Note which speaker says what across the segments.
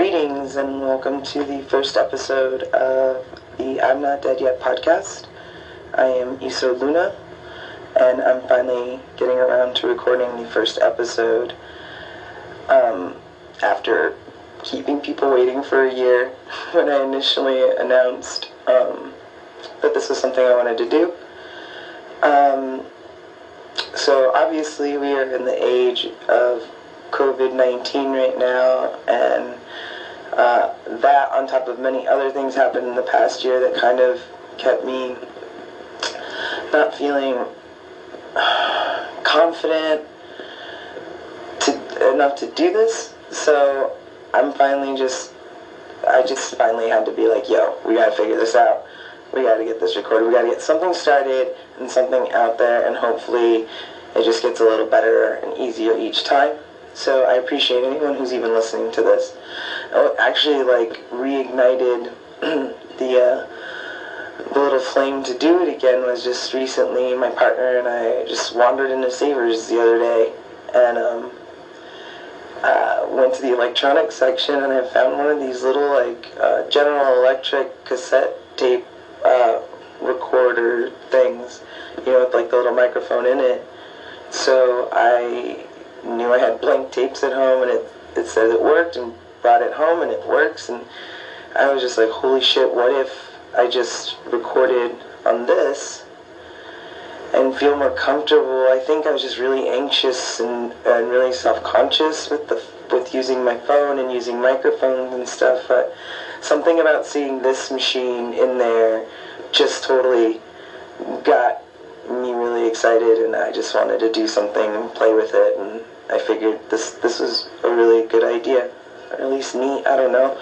Speaker 1: Greetings and welcome to the first episode of the I'm Not Dead Yet podcast. I am Iso Luna, and I'm finally getting around to recording the first episode um, after keeping people waiting for a year when I initially announced um, that this was something I wanted to do. Um, so obviously we are in the age of COVID-19 right now, and uh, that on top of many other things happened in the past year that kind of kept me not feeling confident to, enough to do this. So I'm finally just, I just finally had to be like, yo, we gotta figure this out. We gotta get this recorded. We gotta get something started and something out there, and hopefully it just gets a little better and easier each time. So I appreciate anyone who's even listening to this. Oh, actually, like reignited the uh, the little flame to do it again was just recently. My partner and I just wandered into Savers the other day and um, uh, went to the electronics section and I found one of these little like uh, General Electric cassette tape uh, recorder things, you know, with like the little microphone in it. So I knew I had blank tapes at home and it, it said it worked and brought it home and it works and I was just like, holy shit, what if I just recorded on this and feel more comfortable? I think I was just really anxious and, and really self-conscious with the with using my phone and using microphones and stuff, but something about seeing this machine in there just totally got me really excited and I just wanted to do something and play with it and I figured this this was a really good idea. Or at least me, I don't know.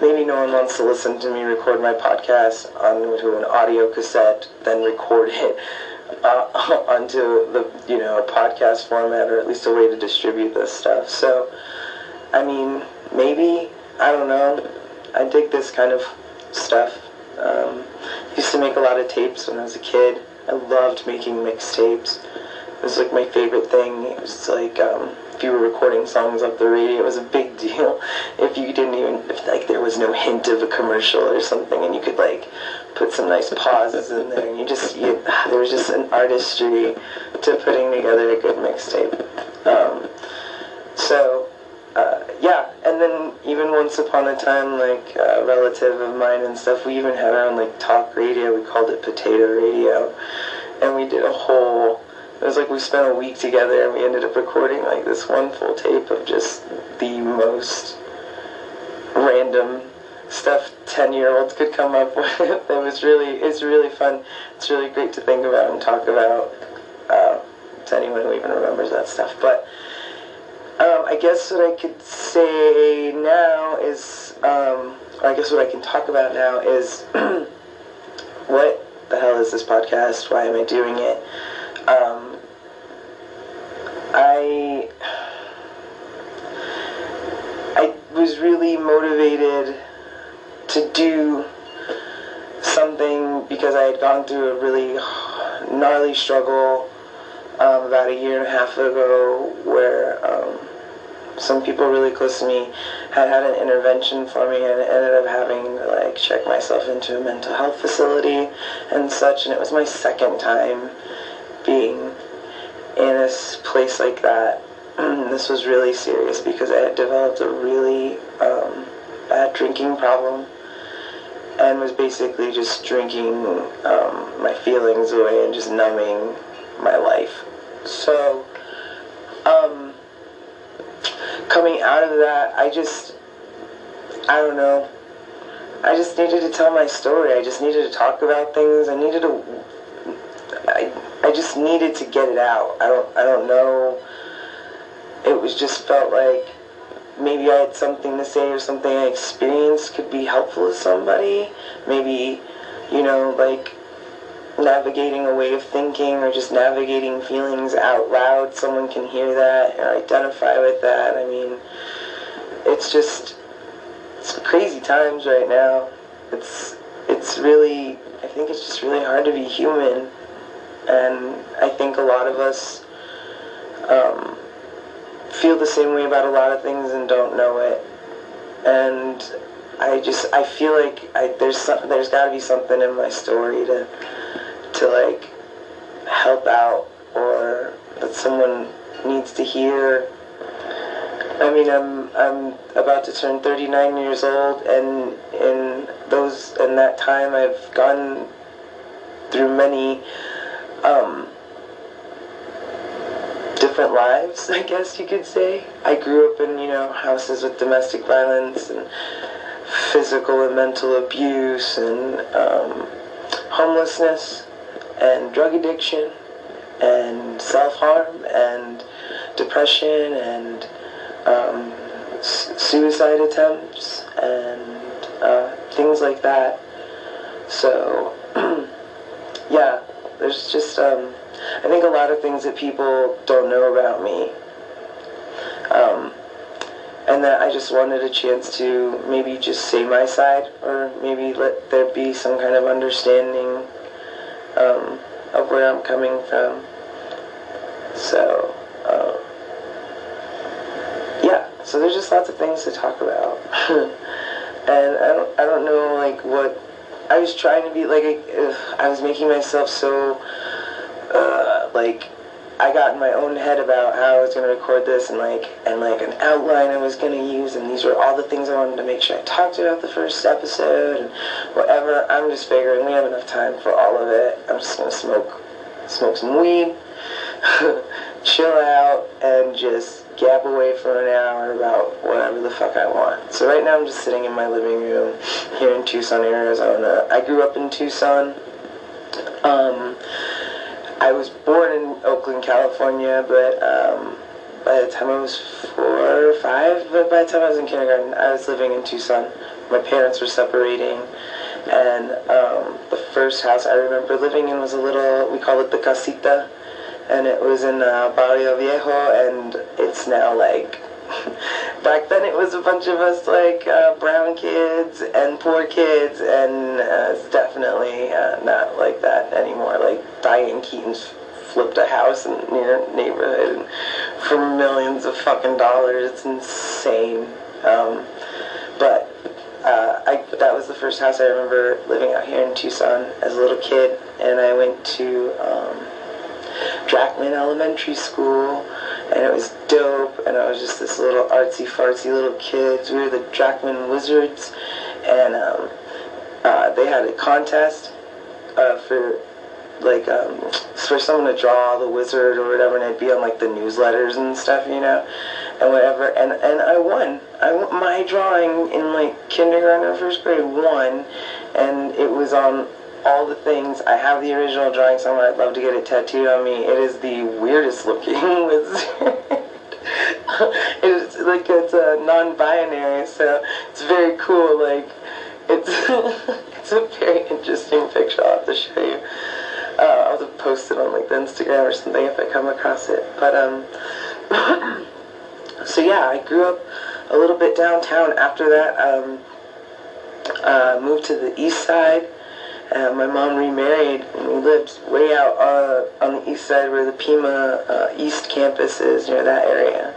Speaker 1: Maybe no one wants to listen to me record my podcast onto an audio cassette, then record it uh, onto the you know a podcast format, or at least a way to distribute this stuff. So, I mean, maybe I don't know. I dig this kind of stuff. Um, used to make a lot of tapes when I was a kid. I loved making mixtapes. It was like my favorite thing. It was like um, if you were recording songs off the radio, it was a big deal. If you didn't even, if like there was no hint of a commercial or something, and you could like put some nice pauses in there, and you just, you, there was just an artistry to putting together a good mixtape. Um, so, uh, yeah, and then even once upon a time, like a relative of mine and stuff, we even had our own like talk radio. We called it Potato Radio, and we did a whole it was like we spent a week together and we ended up recording like this one full tape of just the most random stuff 10 year olds could come up with. it was really, it's really fun. It's really great to think about and talk about uh, to anyone who even remembers that stuff. But um, I guess what I could say now is, um, I guess what I can talk about now is what the hell is this podcast? Why am I doing it? Um, I I was really motivated to do something because I had gone through a really gnarly struggle um, about a year and a half ago where um, some people really close to me had had an intervention for me and ended up having to like check myself into a mental health facility and such and it was my second time being in a place like that, this was really serious because I had developed a really um, bad drinking problem and was basically just drinking um, my feelings away and just numbing my life. So, um, coming out of that, I just, I don't know, I just needed to tell my story. I just needed to talk about things. I needed to, I, just needed to get it out. I don't I don't know. It was just felt like maybe I had something to say or something I experienced could be helpful to somebody. Maybe, you know, like navigating a way of thinking or just navigating feelings out loud. Someone can hear that or identify with that. I mean, it's just it's crazy times right now. It's it's really I think it's just really hard to be human and I think a lot of us um, feel the same way about a lot of things and don't know it. and I just I feel like I, there's some, there's got to be something in my story to to like help out or that someone needs to hear. I mean, I'm I'm about to turn 39 years old, and in those in that time, I've gone through many um, different lives, I guess you could say. I grew up in you know houses with domestic violence and physical and mental abuse and um, homelessness and drug addiction and self-harm and depression and um, suicide attempts and uh, things like that. So, there's just, um, I think a lot of things that people don't know about me. Um, and that I just wanted a chance to maybe just say my side or maybe let there be some kind of understanding um, of where I'm coming from. So, uh, yeah, so there's just lots of things to talk about. and I don't, I don't know, like, what, I was trying to be, like, I, I was making myself so, uh, like, I got in my own head about how I was going to record this and like and like an outline I was going to use and these were all the things I wanted to make sure I talked about the first episode and whatever. I'm just figuring we have enough time for all of it. I'm just going to smoke smoke some weed, chill out, and just gab away for an hour about whatever the fuck I want. So right now I'm just sitting in my living room here in Tucson, Arizona. I grew up in Tucson. Um, I was born in Oakland, California, but um, by the time I was four or five, but by the time I was in kindergarten, I was living in Tucson. My parents were separating, and um, the first house I remember living in was a little, we call it the casita, and it was in uh, Barrio Viejo, and it's now like back then it was a bunch of us like uh, brown kids and poor kids and uh, it's definitely uh, not like that anymore. Like Diane Keaton's flipped a house in near neighborhood for millions of fucking dollars. It's insane. Um, but uh, I, that was the first house I remember living out here in Tucson as a little kid and I went to um, Drachman Elementary School and it was dope, and I was just this little artsy fartsy little kid. We were the Drachman Wizards, and um, uh, they had a contest uh, for like um, for someone to draw the wizard or whatever, and it'd be on like the newsletters and stuff, you know, and whatever. And and I won. I my drawing in like kindergarten or first grade won, and it was on all the things. I have the original drawing somewhere. I'd love to get it tattooed on me. It is the weirdest looking wizard. it's like it's a non-binary, so it's very cool. Like it's it's a very interesting picture. I'll have to show you. Uh, I'll have to post it on like the Instagram or something if I come across it. But um, so yeah, I grew up a little bit downtown. After that, um, uh, moved to the east side uh, my mom remarried and we lived way out uh, on the east side where the Pima uh, East campus is, near that area.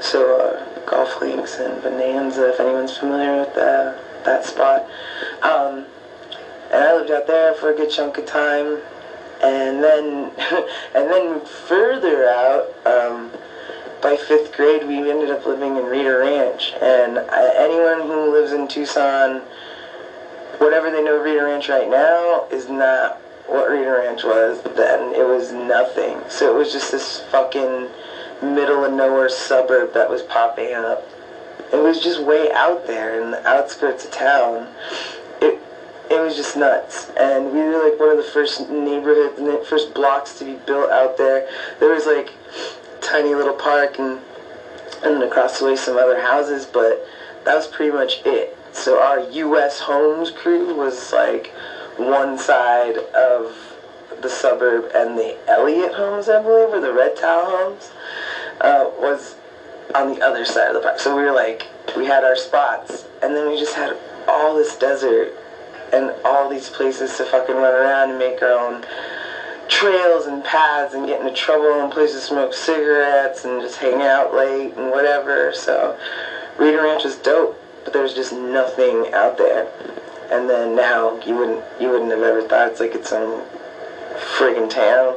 Speaker 1: So uh, golf links and Bonanza, if anyone's familiar with that, that spot. Um, and I lived out there for a good chunk of time. And then, and then further out, um, by fifth grade, we ended up living in Rita Ranch. And uh, anyone who lives in Tucson whatever they know of Rita Ranch right now is not what Rita Ranch was then. It was nothing. So it was just this fucking middle of nowhere suburb that was popping up. It was just way out there in the outskirts of town. It it was just nuts. And we were like one of the first neighborhoods, first blocks to be built out there. There was like tiny little park and and then across the way some other houses, but that was pretty much it. So our U.S. Homes crew was like one side of the suburb, and the Elliott Homes, I believe, or the Red Tile Homes, uh, was on the other side of the park. So we were like, we had our spots, and then we just had all this desert and all these places to fucking run around and make our own trails and paths and get into trouble and places to smoke cigarettes and just hang out late and whatever. So Rita Ranch is dope but there's just nothing out there. And then now you wouldn't you wouldn't have ever thought it's like it's some friggin' town.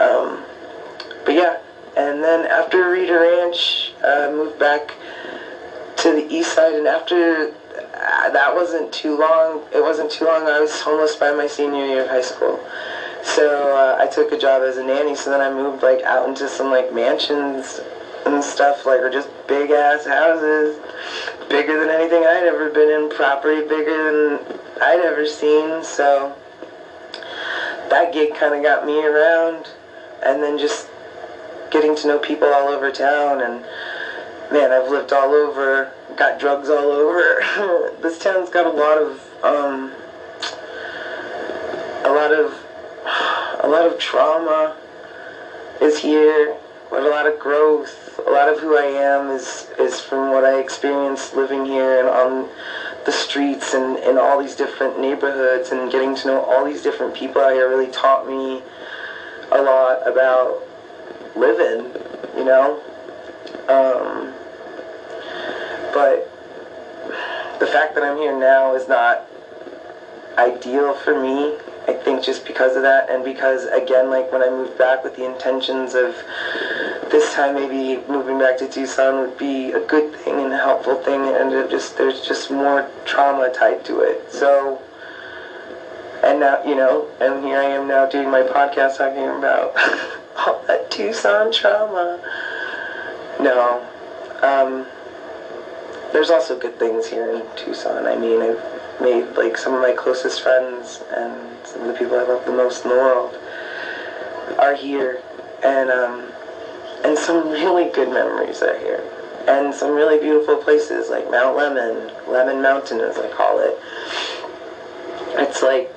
Speaker 1: Um, but yeah, and then after Rita Ranch, uh, moved back to the east side, and after uh, that wasn't too long. It wasn't too long. I was homeless by my senior year of high school. So uh, I took a job as a nanny. So then I moved like out into some like mansions and stuff, like are just big ass houses, bigger than anything I'd ever been in. Property bigger than I'd ever seen. So that gig kind of got me around, and then just getting to know people all over town and man, I've lived all over, got drugs all over. this town's got a lot of, um, a lot of, a lot of trauma is here, but a lot of growth. A lot of who I am is is from what I experienced living here and on the streets and in all these different neighborhoods and getting to know all these different people out here really taught me a lot about living, you know. Um, but the fact that I'm here now is not ideal for me. I think just because of that, and because again, like when I moved back with the intentions of this time maybe moving back to Tucson would be a good thing and a helpful thing, and just there's just more trauma tied to it. So, and now you know, and here I am now doing my podcast talking about all that Tucson trauma. No. Um, there's also good things here in Tucson. I mean, I've made like some of my closest friends and some of the people I love the most in the world are here, and um, and some really good memories are here, and some really beautiful places like Mount Lemmon, Lemon Mountain as I call it. It's like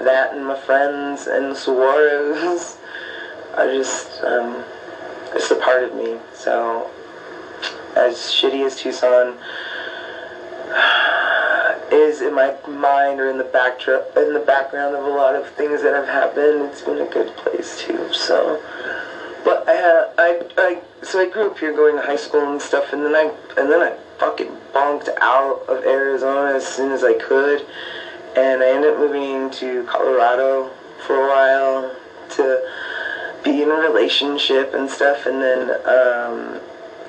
Speaker 1: that and my friends and saguaros are just um, just a part of me. So as shitty as Tucson is in my mind or in the backdrop in the background of a lot of things that have happened, it's been a good place too. So, but I, I, I, so I grew up here, going to high school and stuff, and then I, and then I fucking bonked out of Arizona as soon as I could, and I ended up moving to Colorado for a while to be in a relationship and stuff, and then. Um,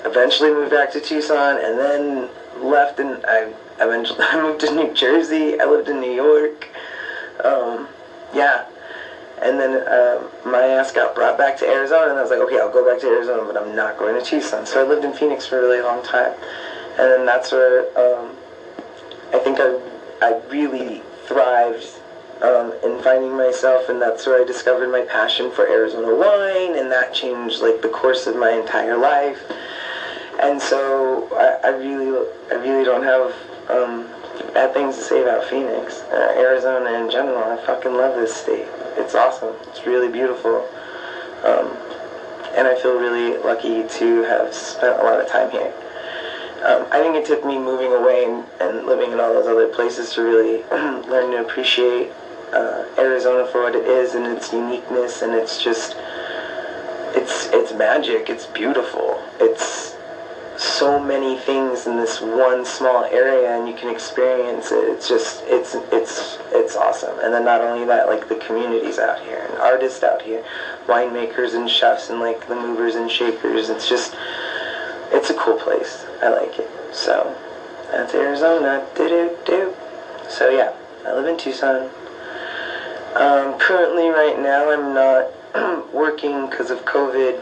Speaker 1: eventually moved back to Tucson, and then left and I eventually I moved to New Jersey. I lived in New York. Um, yeah. And then uh, my ass got brought back to Arizona, and I was like, okay, I'll go back to Arizona, but I'm not going to Tucson. So I lived in Phoenix for a really long time, and then that's where um, I think I I really thrived um, in finding myself, and that's where I discovered my passion for Arizona wine, and that changed like the course of my entire life and so I, I really, I really don't have um, bad things to say about Phoenix, uh, Arizona in general. I fucking love this state. It's awesome. It's really beautiful, um, and I feel really lucky to have spent a lot of time here. Um, I think it took me moving away and, and, living in all those other places to really learn to appreciate uh, Arizona for what it is and its uniqueness, and it's just, it's it's magic. It's beautiful. It's so many things in this one small area and you can experience it. It's just it's it's it's awesome. And then not only that like the communities out here and artists out here winemakers and chefs and like the movers and shakers. It's just it's a cool place. I like it. So that's arizona. Do do do so yeah. I live in tucson. Um, currently right now i'm not working because of covid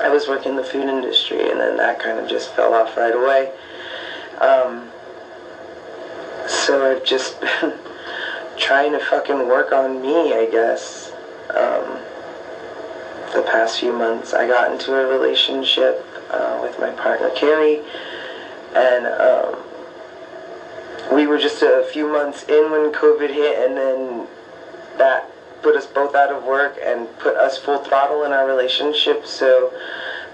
Speaker 1: I was working in the food industry, and then that kind of just fell off right away. Um, so I've just been trying to fucking work on me, I guess. Um, the past few months, I got into a relationship uh, with my partner Carrie, and um, we were just a few months in when COVID hit, and then that put us both out of work and put us full throttle in our relationship. So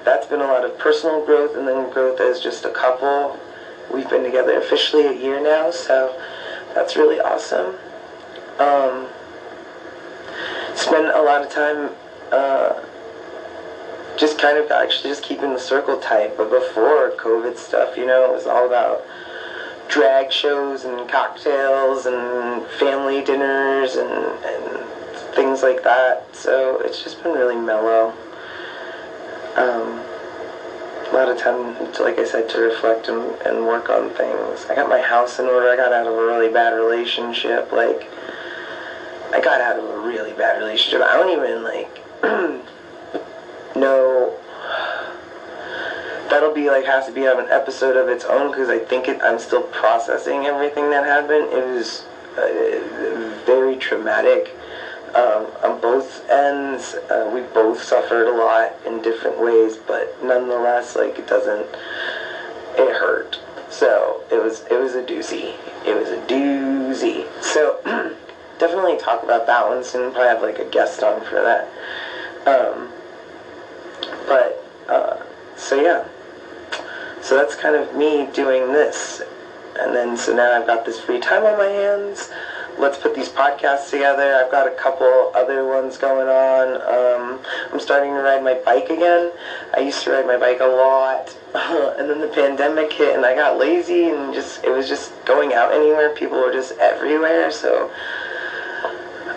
Speaker 1: that's been a lot of personal growth and then growth as just a couple. We've been together officially a year now, so that's really awesome. Um, spent a lot of time uh, just kind of actually just keeping the circle tight. But before COVID stuff, you know, it was all about drag shows and cocktails and family dinners and, and things like that. So it's just been really mellow. Um, a lot of time, like I said, to reflect and, and work on things. I got my house in order. I got out of a really bad relationship. Like, I got out of a really bad relationship. I don't even, like, know that'll be like has to be on an episode of its own because I think it, I'm still processing everything that happened. It was uh, very traumatic um, on both ends. Uh, we both suffered a lot in different ways, but nonetheless, like it doesn't. It hurt. So it was it was a doozy. It was a doozy. So definitely talk about that one soon. Probably have like a guest on for that. Um, but uh, so yeah. So that's kind of me doing this. And then, so now I've got this free time on my hands. Let's put these podcasts together. I've got a couple other ones going on. Um, I'm starting to ride my bike again. I used to ride my bike a lot. and then the pandemic hit and I got lazy and just, it was just going out anywhere. People were just everywhere. So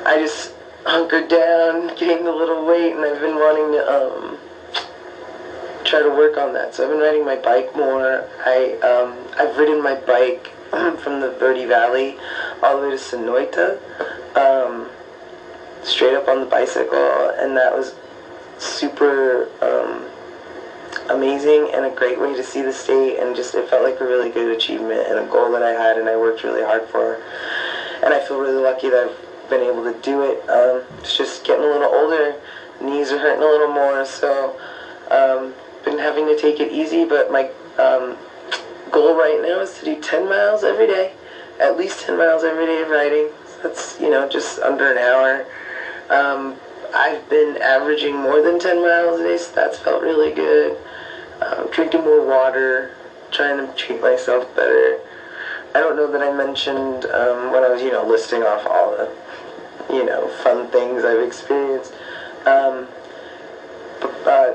Speaker 1: I just hunkered down, gained a little weight, and I've been wanting to, um, try to work on that. So I've been riding my bike more. I um, I've ridden my bike from the Verde Valley all the way to Sonoita, um, straight up on the bicycle, and that was super um, amazing and a great way to see the state. And just it felt like a really good achievement and a goal that I had, and I worked really hard for. And I feel really lucky that I've been able to do it. Um, it's just getting a little older, knees are hurting a little more, so. Um, been having to take it easy, but my um, goal right now is to do 10 miles every day, at least 10 miles every day of riding. That's, you know, just under an hour. Um, I've been averaging more than 10 miles a day, so that's felt really good. Um, drinking more water, trying to treat myself better. I don't know that I mentioned um, when I was, you know, listing off all the, you know, fun things I've experienced. Um, uh,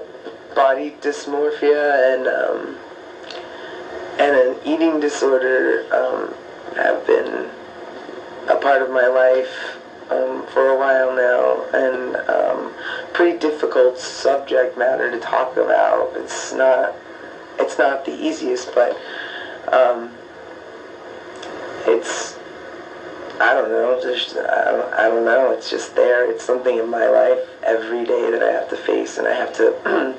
Speaker 1: body dysmorphia and um, and an eating disorder um, have been a part of my life um, for a while now, and um, pretty difficult subject matter to talk about. It's not it's not the easiest, but um, it's I don't know. Just I don't, I don't know. It's just there. It's something in my life every day that I have to face and I have to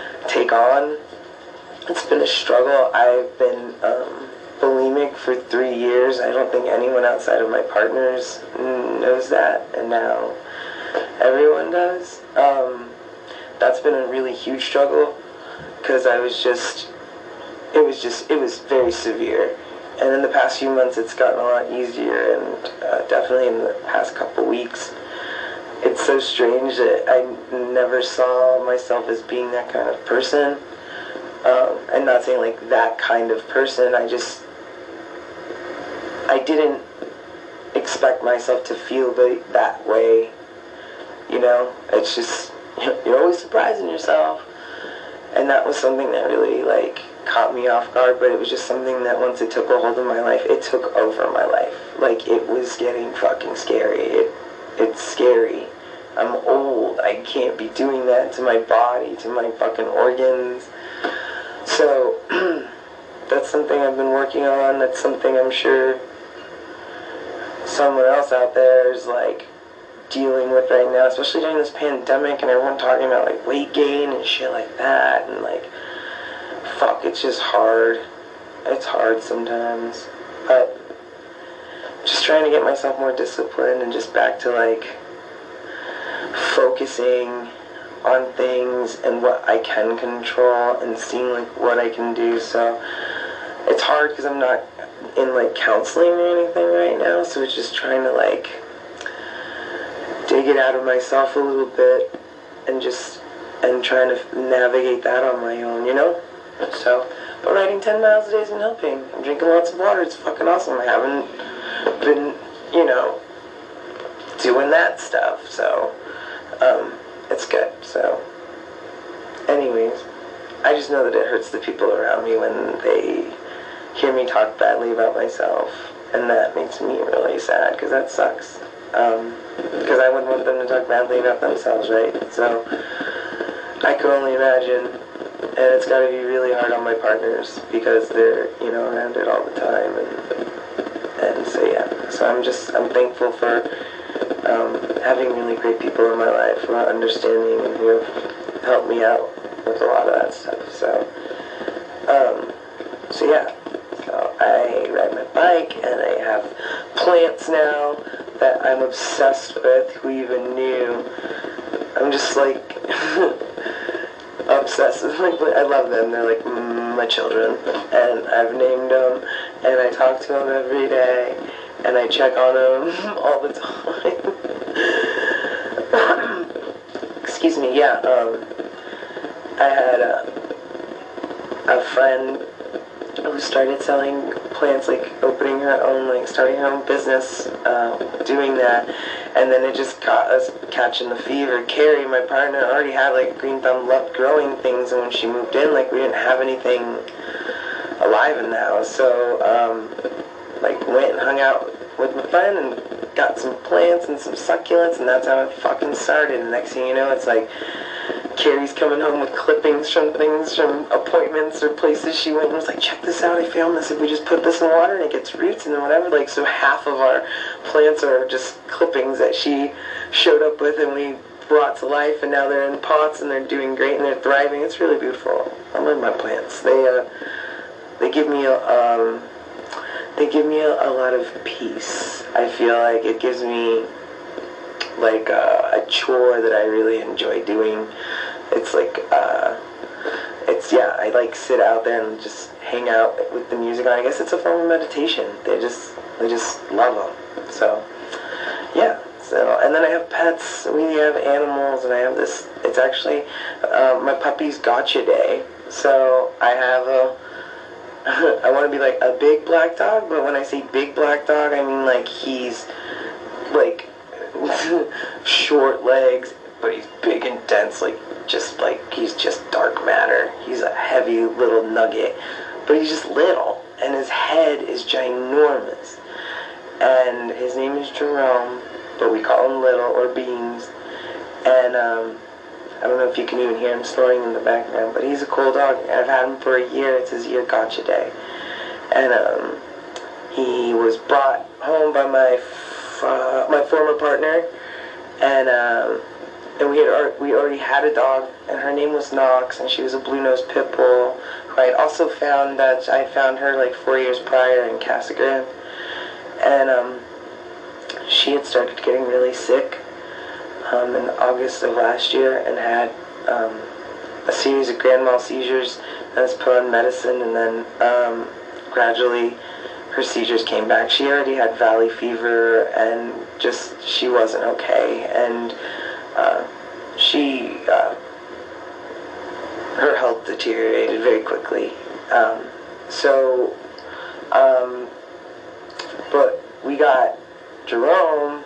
Speaker 1: take on. It's been a struggle. I've been um, bulimic for three years. I don't think anyone outside of my partners knows that, and now everyone does. Um, that's been a really huge struggle because I was just, it was just, it was very severe and in the past few months it's gotten a lot easier and uh, definitely in the past couple weeks it's so strange that I never saw myself as being that kind of person um, and not saying like that kind of person I just I didn't expect myself to feel the, that way you know it's just you're always surprising yourself and that was something that really like caught me off guard, but it was just something that once it took a hold of my life, it took over my life. Like it was getting fucking scary. It, it's scary. I'm old. I can't be doing that to my body, to my fucking organs. So that's something I've been working on. That's something I'm sure someone else out there is like dealing with right now, especially during this pandemic and everyone talking about like weight gain and shit like that and like fuck, it's just hard. It's hard sometimes. But just trying to get myself more disciplined and just back to like focusing on things and what I can control and seeing like what I can do. So it's hard because I'm not in like counseling or anything right now. So it's just trying to like dig it out of myself a little bit and just and trying to navigate that on my own, you know? So, but riding 10 miles a day isn't helping. I'm drinking lots of water. It's fucking awesome. I haven't been, you know, doing that stuff. So, um, it's good. So, anyways, I just know that it hurts the people around me when they hear me talk badly about myself, and that makes me really sad because that sucks. Because um, I wouldn't want them to talk badly about themselves, right? So I can only imagine, and it's got to be really hard on my partners because they're you know around it all the time, and and so yeah. So I'm just I'm thankful for um, having really great people in my life who are understanding and who have helped me out with a lot of that stuff. So, um, so yeah. I ride my bike and I have plants now that I'm obsessed with. Who even knew? I'm just like obsessed. Like I love them. They're like my children, and I've named them, and I talk to them every day, and I check on them all the time. Excuse me. Yeah. Um, I had a, a friend started selling plants, like opening her own, like starting her own business, uh, doing that, and then it just got us catching the fever. Carrie, my partner, already had like Green Thumb loved growing things, and when she moved in, like we didn't have anything alive in the house, so um, like went and hung out with my friend and got some plants and some succulents, and that's how it fucking started. And next thing you know, it's like Carrie's coming home with clippings from things from appointments or places she went and was like, check this out, I found this. If we just put this in water and it gets roots and whatever, like so half of our plants are just clippings that she showed up with and we brought to life and now they're in pots and they're doing great and they're thriving. It's really beautiful. I love my plants. They uh, they give me a um, they give me a, a lot of peace. I feel like it gives me like uh, a chore that I really enjoy doing it's like uh, it's yeah I like sit out there and just hang out with the music on. I guess it's a form of meditation. They just they just love them. So yeah. So and then I have pets. We have animals, and I have this. It's actually uh, my puppy's gotcha day. So I have a. I want to be like a big black dog, but when I say big black dog, I mean like he's like short legs, but he's big and dense, like just like he's just dark matter. He's a heavy little nugget, but he's just little, and his head is ginormous. And his name is Jerome, but we call him Little or Beans. And um, I don't know if you can even hear him snoring in the background, but he's a cool dog. I've had him for a year. It's his year gotcha day, and um, he was brought home by my uh, my former partner, and. Um, and we had we already had a dog, and her name was Knox, and she was a blue nose pit bull. I also found that I found her like four years prior in Casa Grande, and um, she had started getting really sick um, in August of last year and had um, a series of grand mal seizures. And was put on medicine, and then um, gradually her seizures came back. She already had valley fever, and just she wasn't okay, and she uh, her health deteriorated very quickly. Um, so, um, but we got Jerome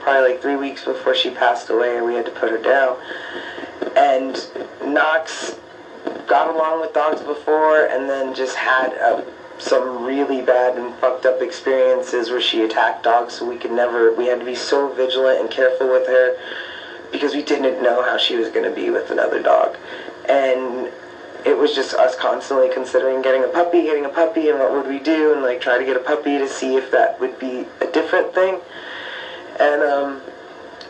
Speaker 1: probably like three weeks before she passed away. And we had to put her down, and Knox got along with dogs before, and then just had a some really bad and fucked up experiences where she attacked dogs so we could never we had to be so vigilant and careful with her because we didn't know how she was going to be with another dog. And it was just us constantly considering getting a puppy, getting a puppy, and what would we do, and like try to get a puppy to see if that would be a different thing. And um,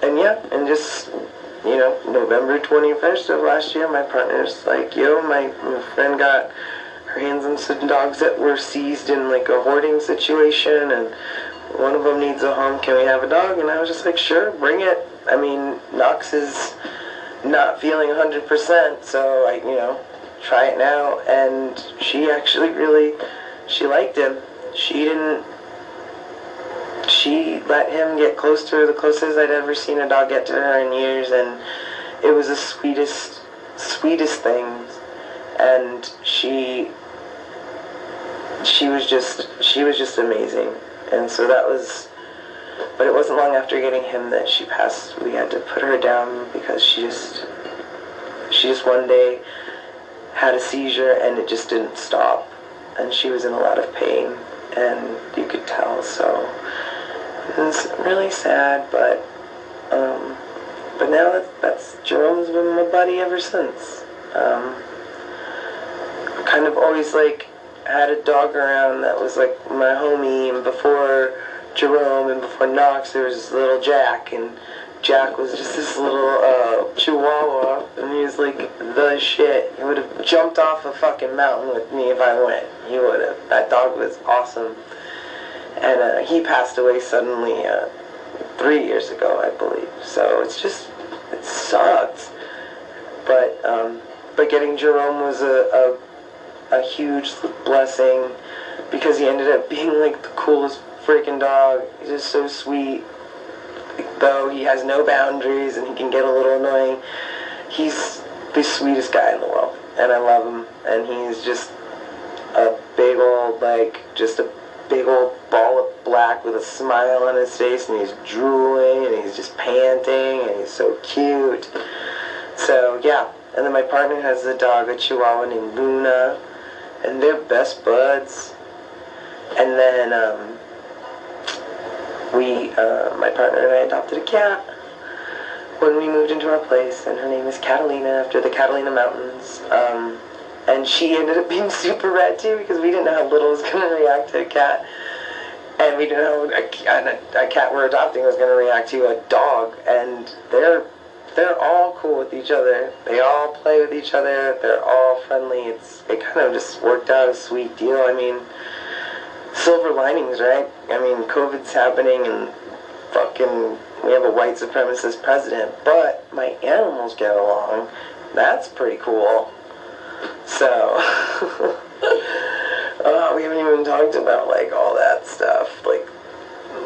Speaker 1: and yeah, and just you know, November 21st of last year, my partner's like, yo, my, my friend got her hands on some dogs that were seized in like a hoarding situation, and one of them needs a home. Can we have a dog? And I was just like, sure, bring it. I mean, Knox is not feeling 100%, so I, you know, try it now. And she actually really, she liked him. She didn't, she let him get close to her, the closest I'd ever seen a dog get to her in years, and it was the sweetest, sweetest thing. And she, she was just, she was just amazing. And so that was, but it wasn't long after getting him that she passed. We had to put her down because she just she just one day had a seizure and it just didn't stop. And she was in a lot of pain, and you could tell. So it was really sad, but um, but now that, that's Jerome's been my buddy ever since. Um, kind of always like had a dog around that was like my homie, and before Jerome and before Knox, there was little Jack, and Jack was just this little uh, chihuahua, and he was like the shit. He would have jumped off a fucking mountain with me if I went. He would have. That dog was awesome. And uh, he passed away suddenly uh, three years ago, I believe. So it's just, it sucks. But, um, but getting Jerome was a, a, a huge blessing because he ended up being like the coolest freaking dog. He's just so sweet though he has no boundaries and he can get a little annoying, he's the sweetest guy in the world. And I love him. And he's just a big old, like, just a big old ball of black with a smile on his face. And he's drooling and he's just panting and he's so cute. So, yeah. And then my partner has a dog, a chihuahua named Luna. And they're best buds. And then, um, we, uh, my partner and I adopted a cat when we moved into our place, and her name is Catalina after the Catalina Mountains. Um, and she ended up being super rad too because we didn't know how little was going to react to a cat. And we didn't know a, a, a cat we're adopting was going to react to a dog. And they're they're all cool with each other. They all play with each other. They're all friendly. It's it kind of just worked out a sweet deal. I mean, silver linings, right? I mean, COVID's happening and fucking we have a white supremacist president, but my animals get along. That's pretty cool. So, uh, we haven't even talked about like all that stuff, like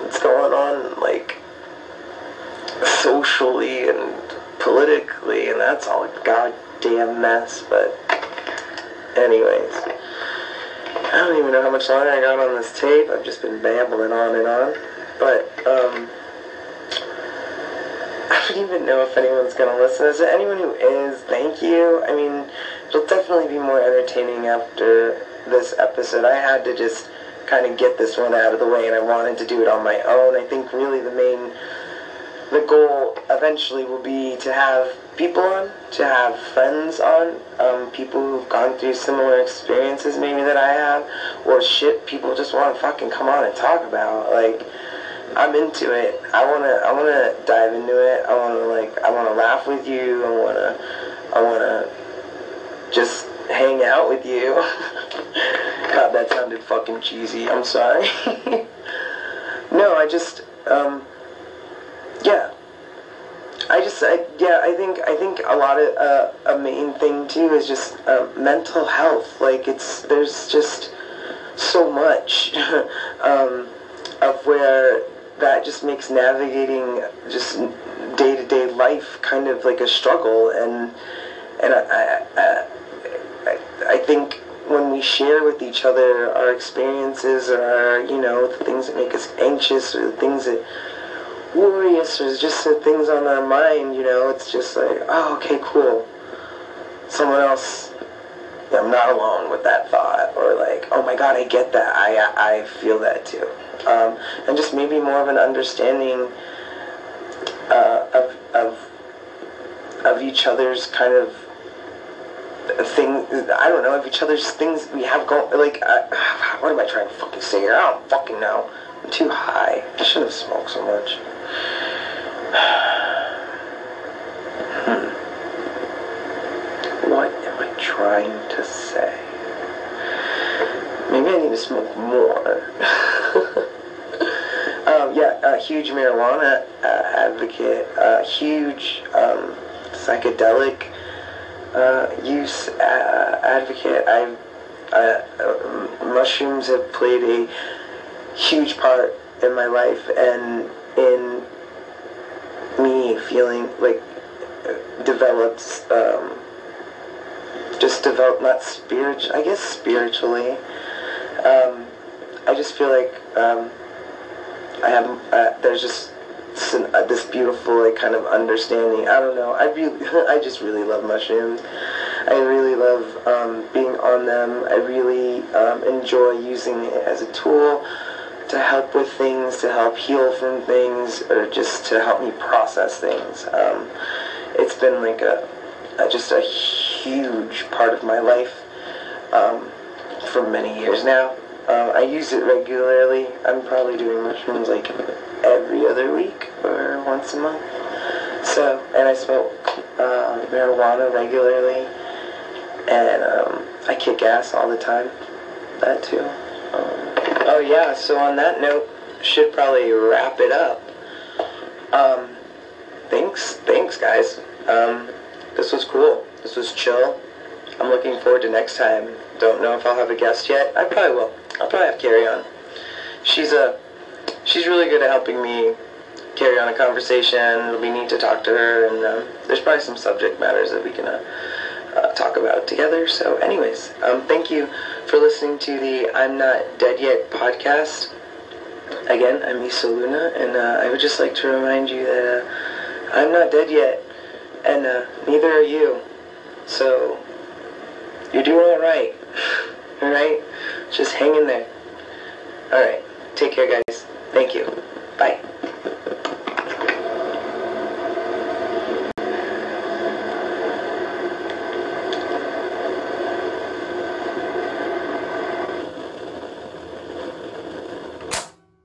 Speaker 1: what's going on, like socially and politically, and that's all a goddamn mess. But, anyways. I don't even know how much longer I got on this tape. I've just been babbling on and on. But, um, I don't even know if anyone's going to listen. Is there anyone who is? Thank you. I mean, it'll definitely be more entertaining after this episode. I had to just kind of get this one out of the way, and I wanted to do it on my own. I think really the main goal eventually will be to have people on, to have friends on, um, people who've gone through similar experiences maybe that I have, or shit people just want to fucking come on and talk about. Like, I'm into it. I wanna, I wanna dive into it. I wanna like, I wanna laugh with you. I wanna, I wanna just hang out with you. God, that sounded fucking cheesy. I'm sorry. no, I just, um, yeah. I just, I, yeah, I think, I think a lot of, uh, a main thing too is just uh, mental health. Like it's, there's just so much um, of where that just makes navigating just day to day life kind of like a struggle. And and I, I, I, I think when we share with each other our experiences or our, you know, the things that make us anxious or the things that worries or just the things on our mind, you know, it's just like, oh, okay, cool. Someone else, I'm not alone with that thought. Or like, oh my god, I get that. I, I feel that too. Um, and just maybe more of an understanding uh, of, of, of each other's kind of thing, I don't know, of each other's things we have going, like, uh, what am I trying to fucking say here? I don't fucking know. I'm too high. I shouldn't have smoked so much. What am I trying to say? Maybe I need to smoke more. um, yeah, a huge marijuana uh, advocate, a huge um, psychedelic uh, use uh, advocate. I uh, mushrooms have played a huge part in my life and in feeling like develops um, just develop not spiritual I guess spiritually um, I just feel like um, I have uh, there's just uh, this beautiful like kind of understanding. I don't know. I really, I just really love mushrooms. I really love um, being on them. I really um, enjoy using it as a tool to help with things, to help heal from things, or just to help me process things. Um, it's been like a, a, just a huge part of my life um, for many years now. Um, I use it regularly. I'm probably doing mushrooms like every other week or once a month. So, and I smoke uh, marijuana regularly, and um, I kick ass all the time. That too. Oh yeah. So on that note, should probably wrap it up. Um, thanks, thanks guys. Um, this was cool. This was chill. I'm looking forward to next time. Don't know if I'll have a guest yet. I probably will. I'll probably have Carrie on. She's a she's really good at helping me carry on a conversation. It'll be neat to talk to her, and um, there's probably some subject matters that we can uh, uh, talk about together. So, anyways, um, thank you for listening to the I'm Not Dead Yet podcast. Again, I'm Isa Luna, and uh, I would just like to remind you that uh, I'm not dead yet, and uh, neither are you. So, you're doing all right. All right? Just hang in there. All right. Take care, guys. Thank you. Bye.